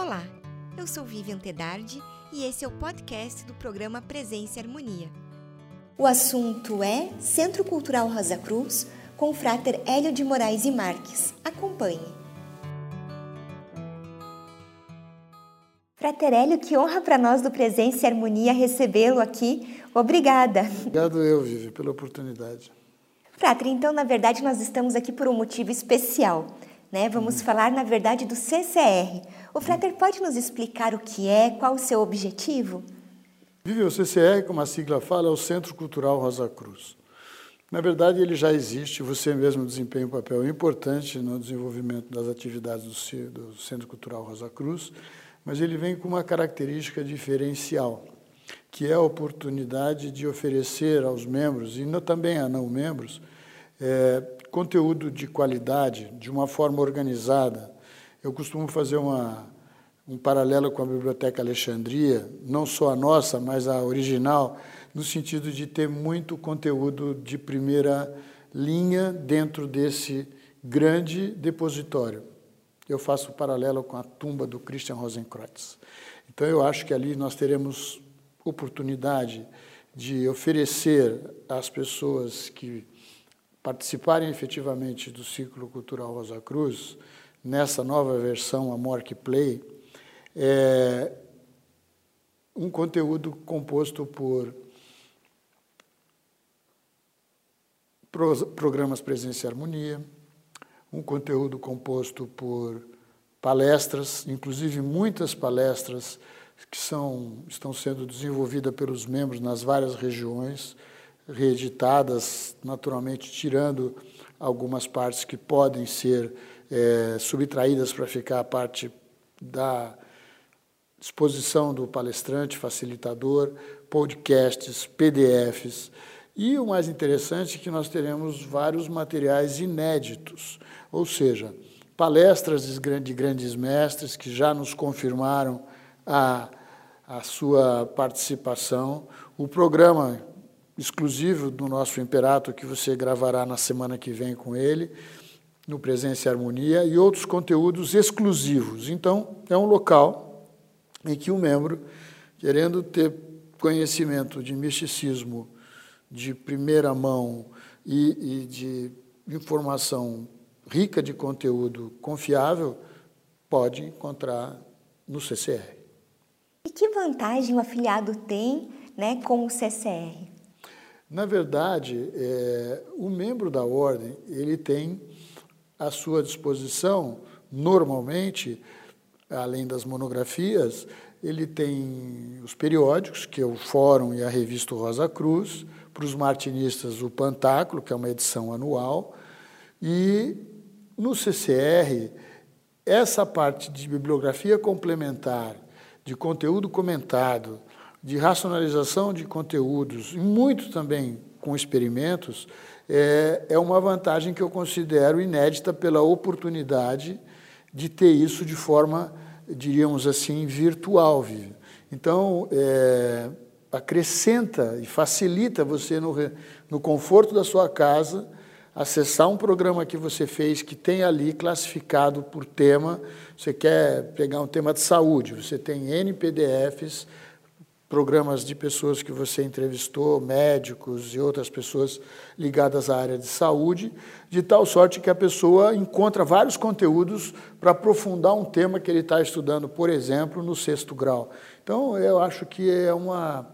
Olá, eu sou Vivian Tedardi e esse é o podcast do programa Presença e Harmonia. O assunto é Centro Cultural Rosa Cruz, com o frater Hélio de Moraes e Marques. Acompanhe. Frater Hélio, que honra para nós do Presença e Harmonia recebê-lo aqui. Obrigada. Obrigado eu, Vivi, pela oportunidade. Frater, então, na verdade, nós estamos aqui por um motivo especial. Né? Vamos uhum. falar, na verdade, do CCR. O Frater pode nos explicar o que é, qual o seu objetivo? Vivi, o CCR, como a sigla fala, é o Centro Cultural Rosa Cruz. Na verdade, ele já existe, você mesmo desempenha um papel importante no desenvolvimento das atividades do Centro Cultural Rosa Cruz, mas ele vem com uma característica diferencial, que é a oportunidade de oferecer aos membros, e também a não membros, é, conteúdo de qualidade, de uma forma organizada. Eu costumo fazer uma, um paralelo com a Biblioteca Alexandria, não só a nossa, mas a original, no sentido de ter muito conteúdo de primeira linha dentro desse grande depositório. Eu faço o paralelo com a tumba do Christian Rosenkreuz. Então, eu acho que ali nós teremos oportunidade de oferecer às pessoas que participarem efetivamente do ciclo cultural Rosa Cruz, nessa nova versão, a Mork Play, é um conteúdo composto por programas Presença e Harmonia, um conteúdo composto por palestras, inclusive muitas palestras que são, estão sendo desenvolvidas pelos membros nas várias regiões, reeditadas, naturalmente tirando algumas partes que podem ser é, subtraídas para ficar a parte da exposição do palestrante, facilitador, podcasts, PDFs. E o mais interessante é que nós teremos vários materiais inéditos, ou seja, palestras de grandes mestres que já nos confirmaram a, a sua participação, o programa exclusivo do nosso Imperato, que você gravará na semana que vem com ele, no Presença e Harmonia, e outros conteúdos exclusivos. Então, é um local em que o membro, querendo ter conhecimento de misticismo de primeira mão e, e de informação rica de conteúdo confiável, pode encontrar no CCR. E que vantagem o afiliado tem né, com o CCR? Na verdade, é, o membro da ordem ele tem à sua disposição, normalmente, além das monografias, ele tem os periódicos, que é o Fórum e a Revista Rosa Cruz, para os martinistas o Pantáculo, que é uma edição anual, e no CCR, essa parte de bibliografia complementar, de conteúdo comentado, de racionalização de conteúdos, e muito também com experimentos, é, é uma vantagem que eu considero inédita pela oportunidade de ter isso de forma, diríamos assim, virtual. Vive. Então, é, acrescenta e facilita você, no, no conforto da sua casa, acessar um programa que você fez que tem ali classificado por tema. Você quer pegar um tema de saúde, você tem N PDFs programas de pessoas que você entrevistou, médicos e outras pessoas ligadas à área de saúde, de tal sorte que a pessoa encontra vários conteúdos para aprofundar um tema que ele está estudando, por exemplo, no sexto grau. Então, eu acho que é uma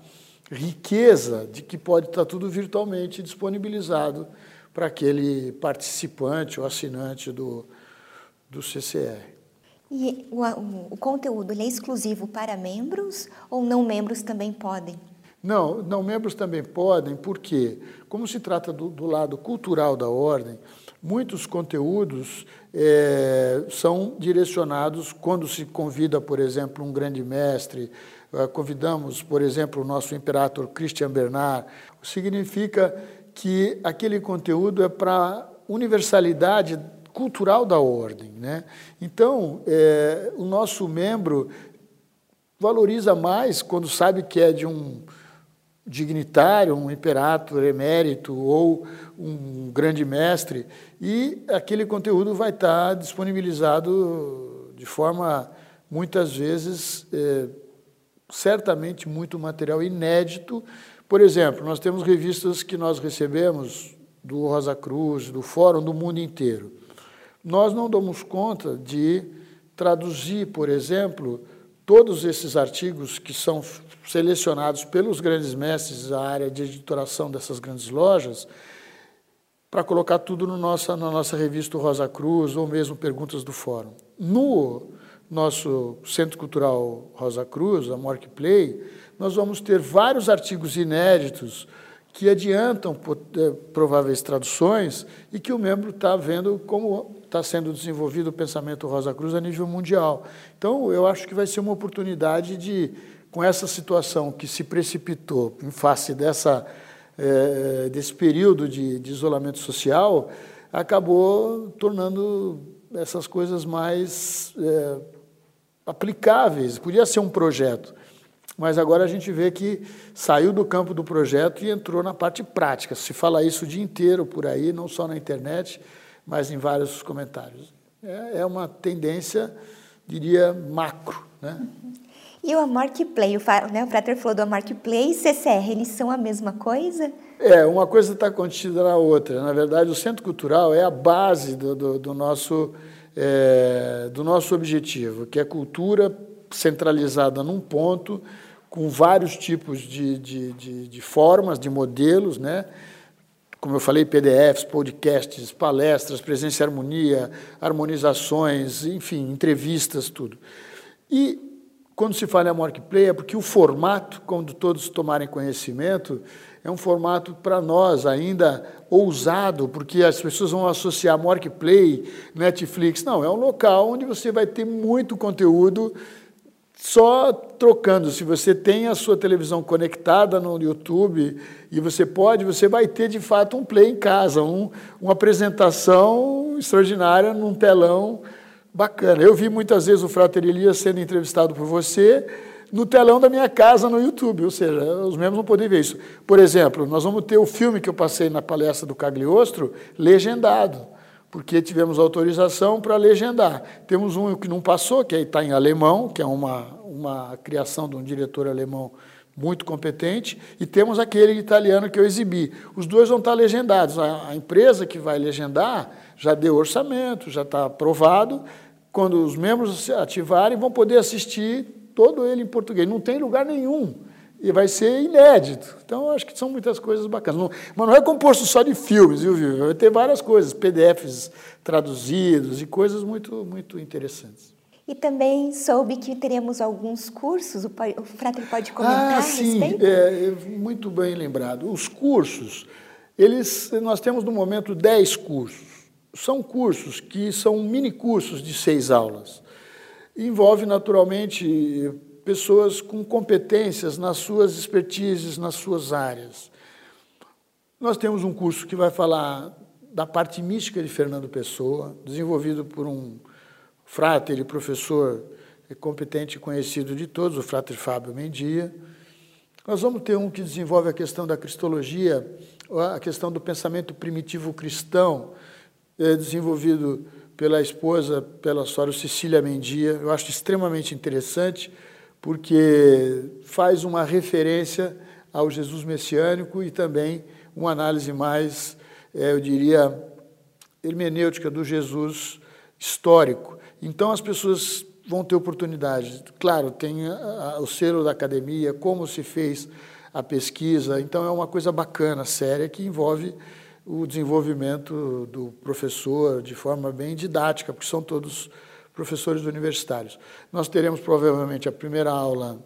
riqueza de que pode estar tudo virtualmente disponibilizado para aquele participante ou assinante do, do CCR. E o, o, o conteúdo é exclusivo para membros ou não membros também podem? Não, não membros também podem, porque, como se trata do, do lado cultural da ordem, muitos conteúdos é, são direcionados quando se convida, por exemplo, um grande mestre, é, convidamos, por exemplo, o nosso imperador Christian Bernard, significa que aquele conteúdo é para universalidade cultural da ordem. Né? Então, é, o nosso membro valoriza mais quando sabe que é de um dignitário, um imperator emérito ou um grande mestre, e aquele conteúdo vai estar disponibilizado de forma muitas vezes, é, certamente, muito material inédito. Por exemplo, nós temos revistas que nós recebemos do Rosa Cruz, do Fórum do mundo inteiro. Nós não damos conta de traduzir, por exemplo, todos esses artigos que são selecionados pelos grandes mestres da área de editoração dessas grandes lojas, para colocar tudo no nossa, na nossa revista Rosa Cruz ou mesmo Perguntas do Fórum. No nosso Centro Cultural Rosa Cruz, a Morkplay, nós vamos ter vários artigos inéditos que adiantam eh, prováveis traduções e que o membro está vendo como está sendo desenvolvido o pensamento Rosa Cruz a nível mundial. Então, eu acho que vai ser uma oportunidade de, com essa situação que se precipitou em face dessa, é, desse período de, de isolamento social, acabou tornando essas coisas mais é, aplicáveis. Podia ser um projeto, mas agora a gente vê que saiu do campo do projeto e entrou na parte prática. Se fala isso o dia inteiro por aí, não só na internet, mas em vários comentários. É, é uma tendência, diria, macro. Né? E o Amorque Play, o, né, o Frater falou do Amorque Play e CCR, eles são a mesma coisa? É, uma coisa está contida na outra. Na verdade, o Centro Cultural é a base do, do, do nosso, é, do nosso objetivo, que é cultura centralizada num ponto, com vários tipos de, de, de, de formas, de modelos, né? Como eu falei, PDFs, podcasts, palestras, presença e harmonia, harmonizações, enfim, entrevistas, tudo. E quando se fala em Amorque Play, é porque o formato, quando todos tomarem conhecimento, é um formato para nós ainda ousado, porque as pessoas vão associar Amorque Play, Netflix. Não, é um local onde você vai ter muito conteúdo só trocando, se você tem a sua televisão conectada no YouTube e você pode, você vai ter de fato um play em casa, um, uma apresentação extraordinária num telão bacana. Eu vi muitas vezes o Frater Elias sendo entrevistado por você no telão da minha casa no YouTube, ou seja, os membros não podem ver isso. Por exemplo, nós vamos ter o filme que eu passei na palestra do Cagliostro legendado porque tivemos autorização para legendar. Temos um que não passou, que está em alemão, que é uma, uma criação de um diretor alemão muito competente, e temos aquele italiano que eu exibi. Os dois vão estar legendados. A, a empresa que vai legendar já deu orçamento, já está aprovado. Quando os membros ativarem, vão poder assistir todo ele em português. Não tem lugar nenhum e vai ser inédito. Então, acho que são muitas coisas bacanas. Não, mas não é composto só de filmes, viu, viu? Vai ter várias coisas, PDFs traduzidos e coisas muito, muito interessantes. E também soube que teremos alguns cursos, o, o Frater pode comentar ah, sim, é, é, muito bem lembrado. Os cursos, eles, nós temos no momento 10 cursos. São cursos que são mini cursos de seis aulas. Envolve, naturalmente, pessoas com competências nas suas expertises, nas suas áreas. Nós temos um curso que vai falar da parte mística de Fernando Pessoa, desenvolvido por um fráter e professor competente e conhecido de todos, o fráter Fábio Mendia. Nós vamos ter um que desenvolve a questão da cristologia, a questão do pensamento primitivo cristão, eh, desenvolvido pela esposa, pela senhora Cecília Mendia. Eu acho extremamente interessante, porque faz uma referência ao Jesus messiânico e também uma análise mais, é, eu diria, hermenêutica do Jesus histórico. Então as pessoas vão ter oportunidade. Claro, tem a, a, o selo da academia, como se fez a pesquisa. Então é uma coisa bacana, séria, que envolve o desenvolvimento do professor de forma bem didática, porque são todos professores universitários. Nós teremos provavelmente a primeira aula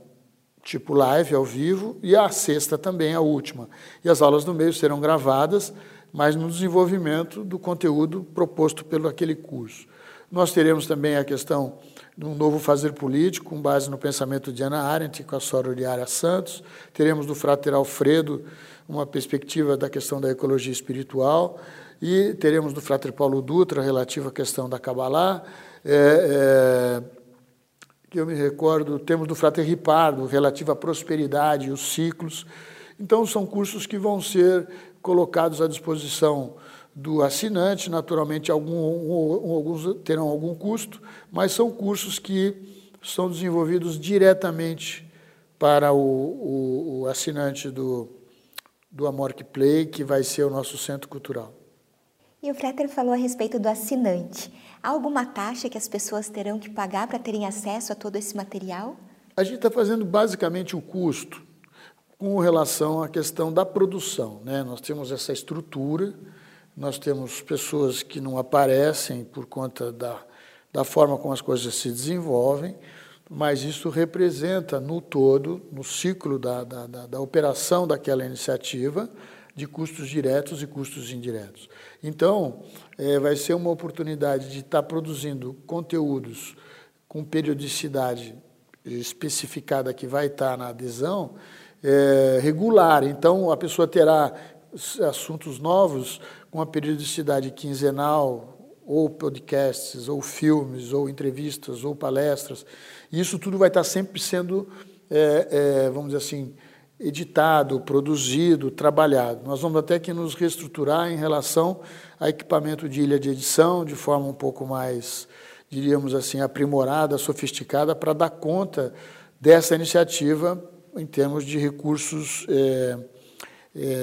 tipo live, ao vivo, e a sexta também, a última. E as aulas do meio serão gravadas, mas no desenvolvimento do conteúdo proposto pelo aquele curso. Nós teremos também a questão de um novo fazer político, com base no pensamento de Ana Arendt, com a Sororiária Santos. Teremos do Frater Alfredo uma perspectiva da questão da ecologia espiritual. E teremos do Frater Paulo Dutra, relativo à questão da Kabbalah é, é, que eu me recordo, temos do Frater Ripardo, relativo à prosperidade e os ciclos. Então, são cursos que vão ser colocados à disposição do assinante, naturalmente algum, alguns terão algum custo, mas são cursos que são desenvolvidos diretamente para o, o, o assinante do, do Amorque Play, que vai ser o nosso centro cultural. E o Fretter falou a respeito do assinante. Há alguma taxa que as pessoas terão que pagar para terem acesso a todo esse material? A gente está fazendo basicamente o custo com relação à questão da produção. Né? Nós temos essa estrutura, nós temos pessoas que não aparecem por conta da, da forma como as coisas se desenvolvem, mas isso representa no todo, no ciclo da, da, da, da operação daquela iniciativa, de custos diretos e custos indiretos. Então, é, vai ser uma oportunidade de estar produzindo conteúdos com periodicidade especificada que vai estar na adesão é, regular. Então, a pessoa terá assuntos novos com a periodicidade quinzenal, ou podcasts, ou filmes, ou entrevistas, ou palestras. E isso tudo vai estar sempre sendo, é, é, vamos dizer assim, editado, produzido, trabalhado. Nós vamos até que nos reestruturar em relação a equipamento de ilha de edição, de forma um pouco mais, diríamos assim, aprimorada, sofisticada, para dar conta dessa iniciativa em termos de recursos é,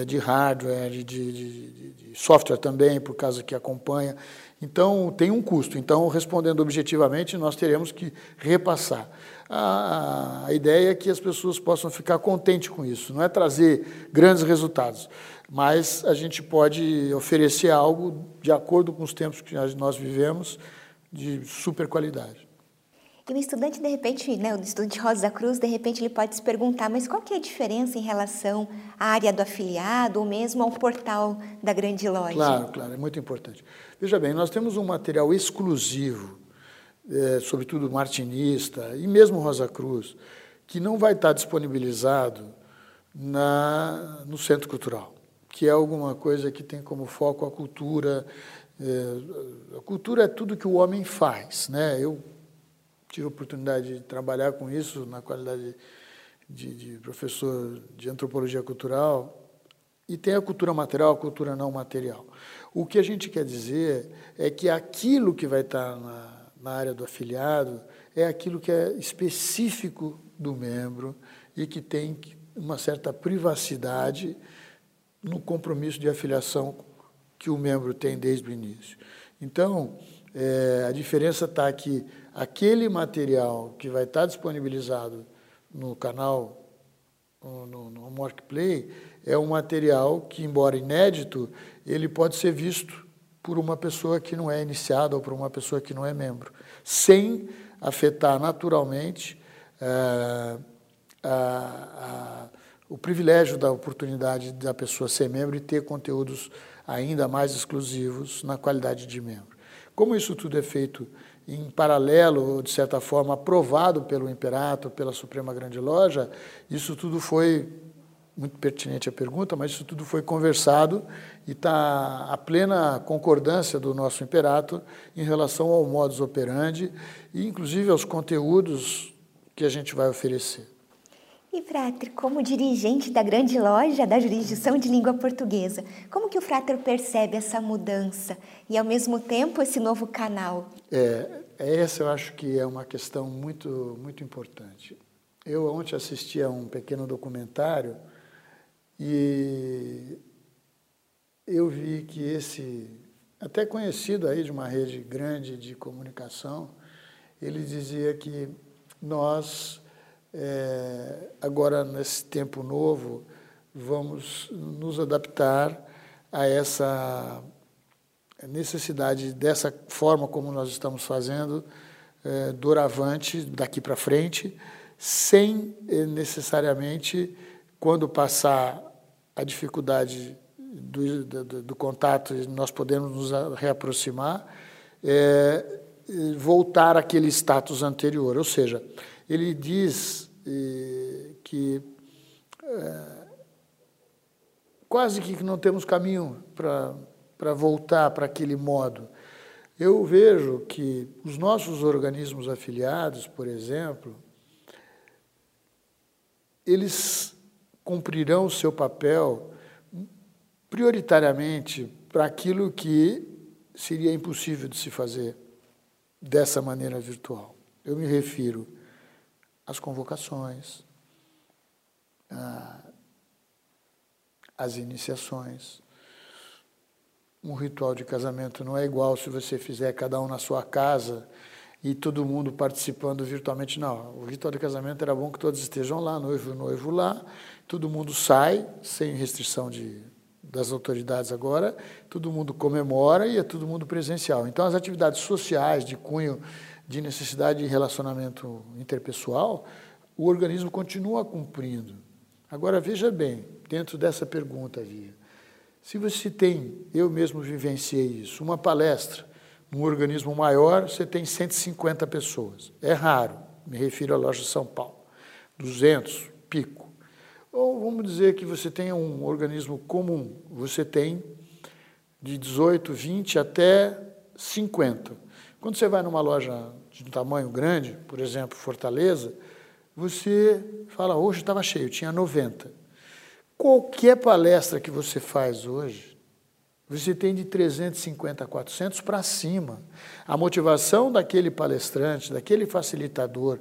de hardware, de, de, de, de, software também, por causa que acompanha. Então, tem um custo. Então, respondendo objetivamente, nós teremos que repassar. A, a ideia é que as pessoas possam ficar contentes com isso, não é trazer grandes resultados, mas a gente pode oferecer algo de acordo com os tempos que nós vivemos, de super qualidade. E o estudante, de repente, né, o estudante Rosa Cruz, de repente, ele pode se perguntar, mas qual que é a diferença em relação à área do afiliado ou mesmo ao portal da grande loja? Claro, claro, é muito importante. Veja bem, nós temos um material exclusivo, é, sobretudo martinista e mesmo Rosa Cruz, que não vai estar disponibilizado na, no Centro Cultural, que é alguma coisa que tem como foco a cultura. É, a cultura é tudo que o homem faz, né? Eu tive a oportunidade de trabalhar com isso na qualidade de, de professor de antropologia cultural. E tem a cultura material, a cultura não material. O que a gente quer dizer é que aquilo que vai estar na, na área do afiliado é aquilo que é específico do membro e que tem uma certa privacidade no compromisso de afiliação que o membro tem desde o início. Então, é, a diferença está que aquele material que vai estar disponibilizado no canal, no, no, no Marketplay, é um material que, embora inédito, ele pode ser visto por uma pessoa que não é iniciada ou por uma pessoa que não é membro, sem afetar naturalmente é, a, a, o privilégio da oportunidade da pessoa ser membro e ter conteúdos ainda mais exclusivos na qualidade de membro. Como isso tudo é feito em paralelo, de certa forma, aprovado pelo Imperato, pela Suprema Grande Loja, isso tudo foi, muito pertinente a pergunta, mas isso tudo foi conversado e está a plena concordância do nosso Imperato em relação ao modus operandi e, inclusive, aos conteúdos que a gente vai oferecer. E, Frater, como dirigente da grande loja da jurisdição de língua portuguesa, como que o Frater percebe essa mudança e, ao mesmo tempo, esse novo canal? É, é essa eu acho que é uma questão muito, muito importante. Eu ontem assisti a um pequeno documentário e eu vi que esse, até conhecido aí de uma rede grande de comunicação, ele dizia que nós é, agora, nesse tempo novo, vamos nos adaptar a essa necessidade dessa forma como nós estamos fazendo, é, doravante, daqui para frente, sem é, necessariamente, quando passar a dificuldade do, do, do contato, nós podemos nos reaproximar, é, voltar àquele status anterior. Ou seja, ele diz que é, quase que não temos caminho para voltar para aquele modo. Eu vejo que os nossos organismos afiliados, por exemplo, eles cumprirão o seu papel prioritariamente para aquilo que seria impossível de se fazer dessa maneira virtual. Eu me refiro as convocações, as iniciações. Um ritual de casamento não é igual se você fizer cada um na sua casa e todo mundo participando virtualmente. Não, o ritual de casamento era bom que todos estejam lá, noivo e noivo lá, todo mundo sai, sem restrição de, das autoridades agora, todo mundo comemora e é todo mundo presencial. Então, as atividades sociais de cunho de necessidade de relacionamento interpessoal, o organismo continua cumprindo. Agora, veja bem, dentro dessa pergunta, Via, se você tem, eu mesmo vivenciei isso, uma palestra num organismo maior, você tem 150 pessoas. É raro, me refiro à loja São Paulo. 200, pico. Ou vamos dizer que você tem um organismo comum, você tem de 18, 20 até 50. Quando você vai numa loja de um tamanho grande, por exemplo, Fortaleza, você fala, hoje estava cheio, tinha 90. Qualquer palestra que você faz hoje, você tem de 350 a 400 para cima. A motivação daquele palestrante, daquele facilitador,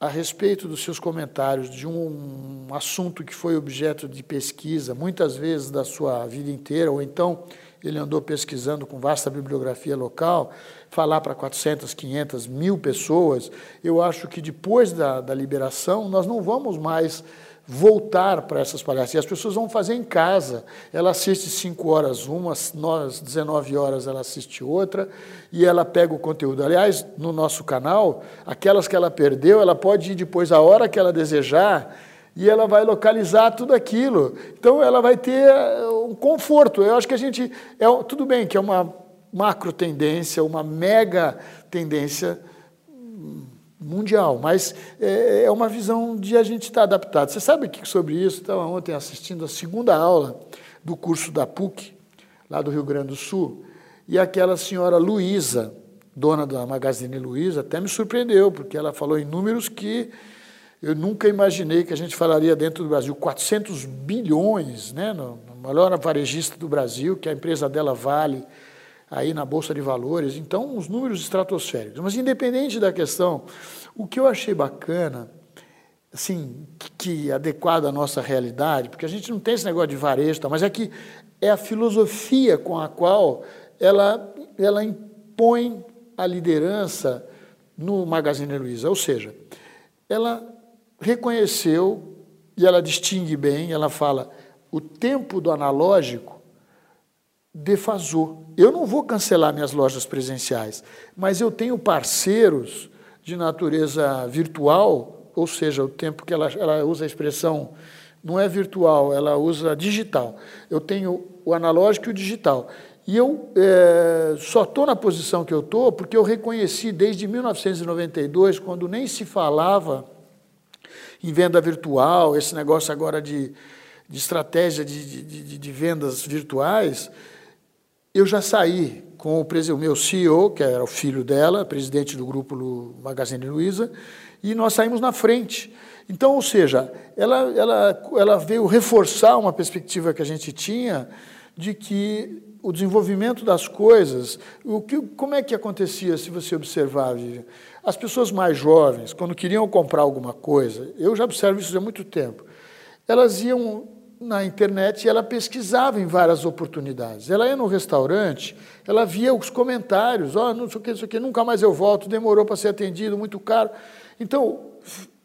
a respeito dos seus comentários de um, um assunto que foi objeto de pesquisa, muitas vezes da sua vida inteira, ou então ele andou pesquisando com vasta bibliografia local, falar para 400, 500, mil pessoas, eu acho que depois da, da liberação nós não vamos mais voltar para essas palestras. E as pessoas vão fazer em casa. Ela assiste 5 horas uma, às 19 horas ela assiste outra, e ela pega o conteúdo. Aliás, no nosso canal, aquelas que ela perdeu, ela pode ir depois a hora que ela desejar, e ela vai localizar tudo aquilo. Então ela vai ter eh, um conforto. Eu acho que a gente. É, tudo bem que é uma macro tendência, uma mega tendência mundial, mas é, é, uma visão de a gente estar adaptado. Você sabe que sobre isso? Estava ontem assistindo a segunda aula do curso da PUC, lá do Rio Grande do Sul, e aquela senhora Luísa, dona da Magazine Luiza, até me surpreendeu, porque ela falou em números que eu nunca imaginei que a gente falaria dentro do Brasil. 400 bilhões, né, no maior varejista do Brasil, que a empresa dela vale aí na Bolsa de Valores, então uns números estratosféricos. Mas independente da questão, o que eu achei bacana, assim, que, que adequado à nossa realidade, porque a gente não tem esse negócio de varejo, mas é que é a filosofia com a qual ela, ela impõe a liderança no Magazine Luiza, ou seja, ela reconheceu e ela distingue bem, ela fala, o tempo do analógico defasou. Eu não vou cancelar minhas lojas presenciais, mas eu tenho parceiros de natureza virtual, ou seja, o tempo que ela, ela usa a expressão não é virtual, ela usa digital. Eu tenho o analógico e o digital. E eu é, só estou na posição que eu estou porque eu reconheci desde 1992, quando nem se falava em venda virtual, esse negócio agora de, de estratégia de, de, de vendas virtuais, eu já saí com o, o meu CEO, que era o filho dela, presidente do grupo Magazine Luiza, e nós saímos na frente. Então, ou seja, ela, ela, ela veio reforçar uma perspectiva que a gente tinha de que o desenvolvimento das coisas, o que, como é que acontecia se você observar, Vivian? As pessoas mais jovens, quando queriam comprar alguma coisa, eu já observo isso há muito tempo, elas iam na internet e ela pesquisava em várias oportunidades. Ela ia no restaurante, ela via os comentários, ó, oh, não sei o que, não sei o que, nunca mais eu volto, demorou para ser atendido, muito caro. Então,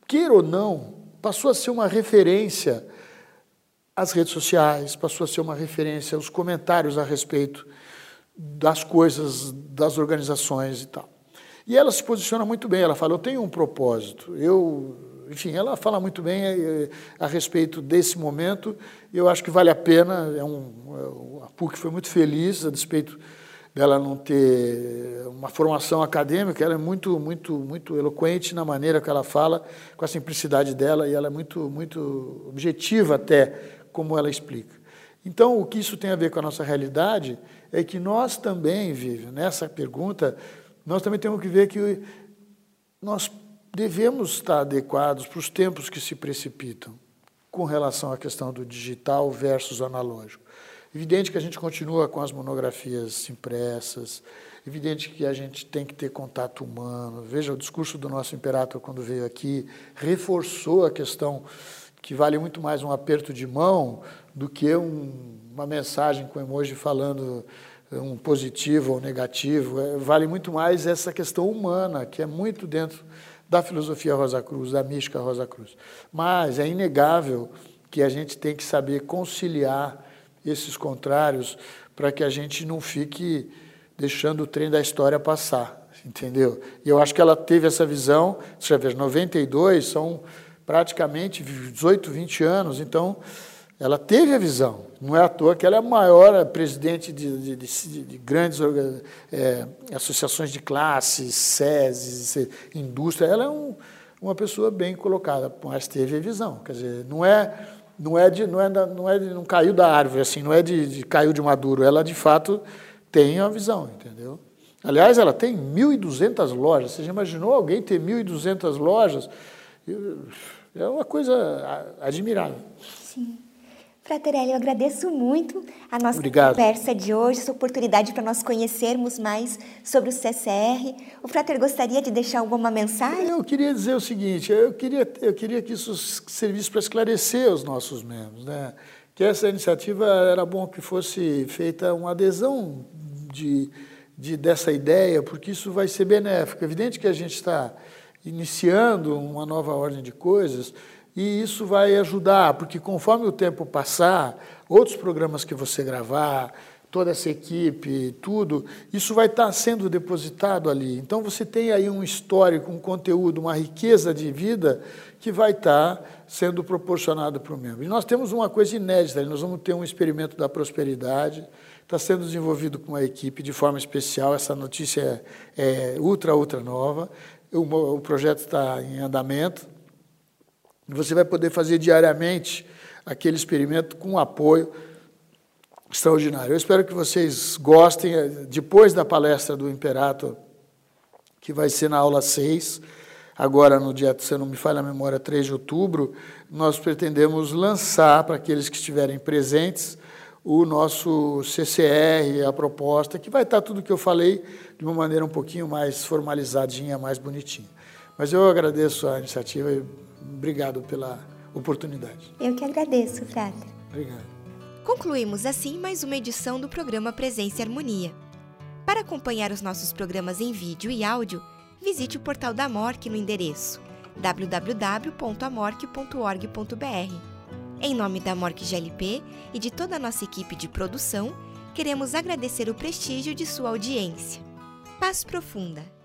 queira ou não, passou a ser uma referência às redes sociais, passou a ser uma referência aos comentários a respeito das coisas, das organizações e tal. E ela se posiciona muito bem, ela fala, eu tenho um propósito, eu enfim, ela fala muito bem eh, a respeito desse momento. Eu acho que vale a pena. É um, é a PUC foi muito feliz a despeito dela não ter uma formação acadêmica. Ela é muito, muito, muito eloquente na maneira que ela fala, com a simplicidade dela e ela é muito, muito objetiva até como ela explica. Então, o que isso tem a ver com a nossa realidade é que nós também, Vivian, nessa pergunta, nós também temos que ver que nós devemos estar adequados para os tempos que se precipitam com relação à questão do digital versus analógico. Evidente que a gente continua com as monografias impressas, Evidente que a gente tem que ter contato humano. Veja, o discurso do nosso imperador, quando veio aqui, reforçou a questão que vale muito mais um aperto de mão do que um, uma mensagem com emoji falando um positivo ou negativo. É, vale muito mais essa questão humana, que é muito dentro da filosofia Rosa Cruz, da mística Rosa Cruz. Mas é inegável que a gente tem que saber conciliar esses contrários para que a gente não fique deixando o trem da história passar, entendeu? E eu acho que ela teve essa visão, você já vê, 92 são praticamente 18, 20 anos, então ela teve a visão. Não é à toa que ela é a maior presidente de, de, de, de grandes é, associações de classes, SESI, indústria. Ela é um, uma pessoa bem colocada, mas teve a visão. Quer dizer, não é, não é de, não é, não é não caiu da árvore assim, não é de, de caiu de maduro. Ela de fato tem a visão, entendeu? Aliás, ela tem 1.200 lojas. Você já imaginou alguém ter 1.200 lojas? É uma coisa admirável. Sim. Fraterelli, eu agradeço muito a nossa Obrigado. conversa de hoje, essa oportunidade para nós conhecermos mais sobre o CCR. O Frater gostaria de deixar alguma mensagem? Eu queria dizer o seguinte, eu queria, eu queria que isso servisse para esclarecer os nossos membros, né? que essa iniciativa era bom que fosse feita uma adesão de, de, dessa ideia, porque isso vai ser benéfico. É evidente que a gente está iniciando uma nova ordem de coisas, e isso vai ajudar, porque conforme o tempo passar, outros programas que você gravar, toda essa equipe, tudo, isso vai estar sendo depositado ali. Então você tem aí um histórico, um conteúdo, uma riqueza de vida que vai estar sendo proporcionado para o membro. E nós temos uma coisa inédita, nós vamos ter um experimento da prosperidade, está sendo desenvolvido com uma equipe de forma especial, essa notícia é, é ultra, ultra nova, o, o projeto está em andamento, você vai poder fazer diariamente aquele experimento com apoio extraordinário. Eu espero que vocês gostem. Depois da palestra do Imperator, que vai ser na aula 6, agora no dia, se não me falha a memória, 3 de outubro, nós pretendemos lançar para aqueles que estiverem presentes o nosso CCR, a proposta, que vai estar tudo que eu falei de uma maneira um pouquinho mais formalizadinha, mais bonitinha. Mas eu agradeço a iniciativa e obrigado pela oportunidade. Eu que agradeço, Frater. Obrigado. Concluímos assim mais uma edição do programa Presença e Harmonia. Para acompanhar os nossos programas em vídeo e áudio, visite o portal da MORC no endereço www.amorc.org.br. Em nome da MORC GLP e de toda a nossa equipe de produção, queremos agradecer o prestígio de sua audiência. Paz profunda!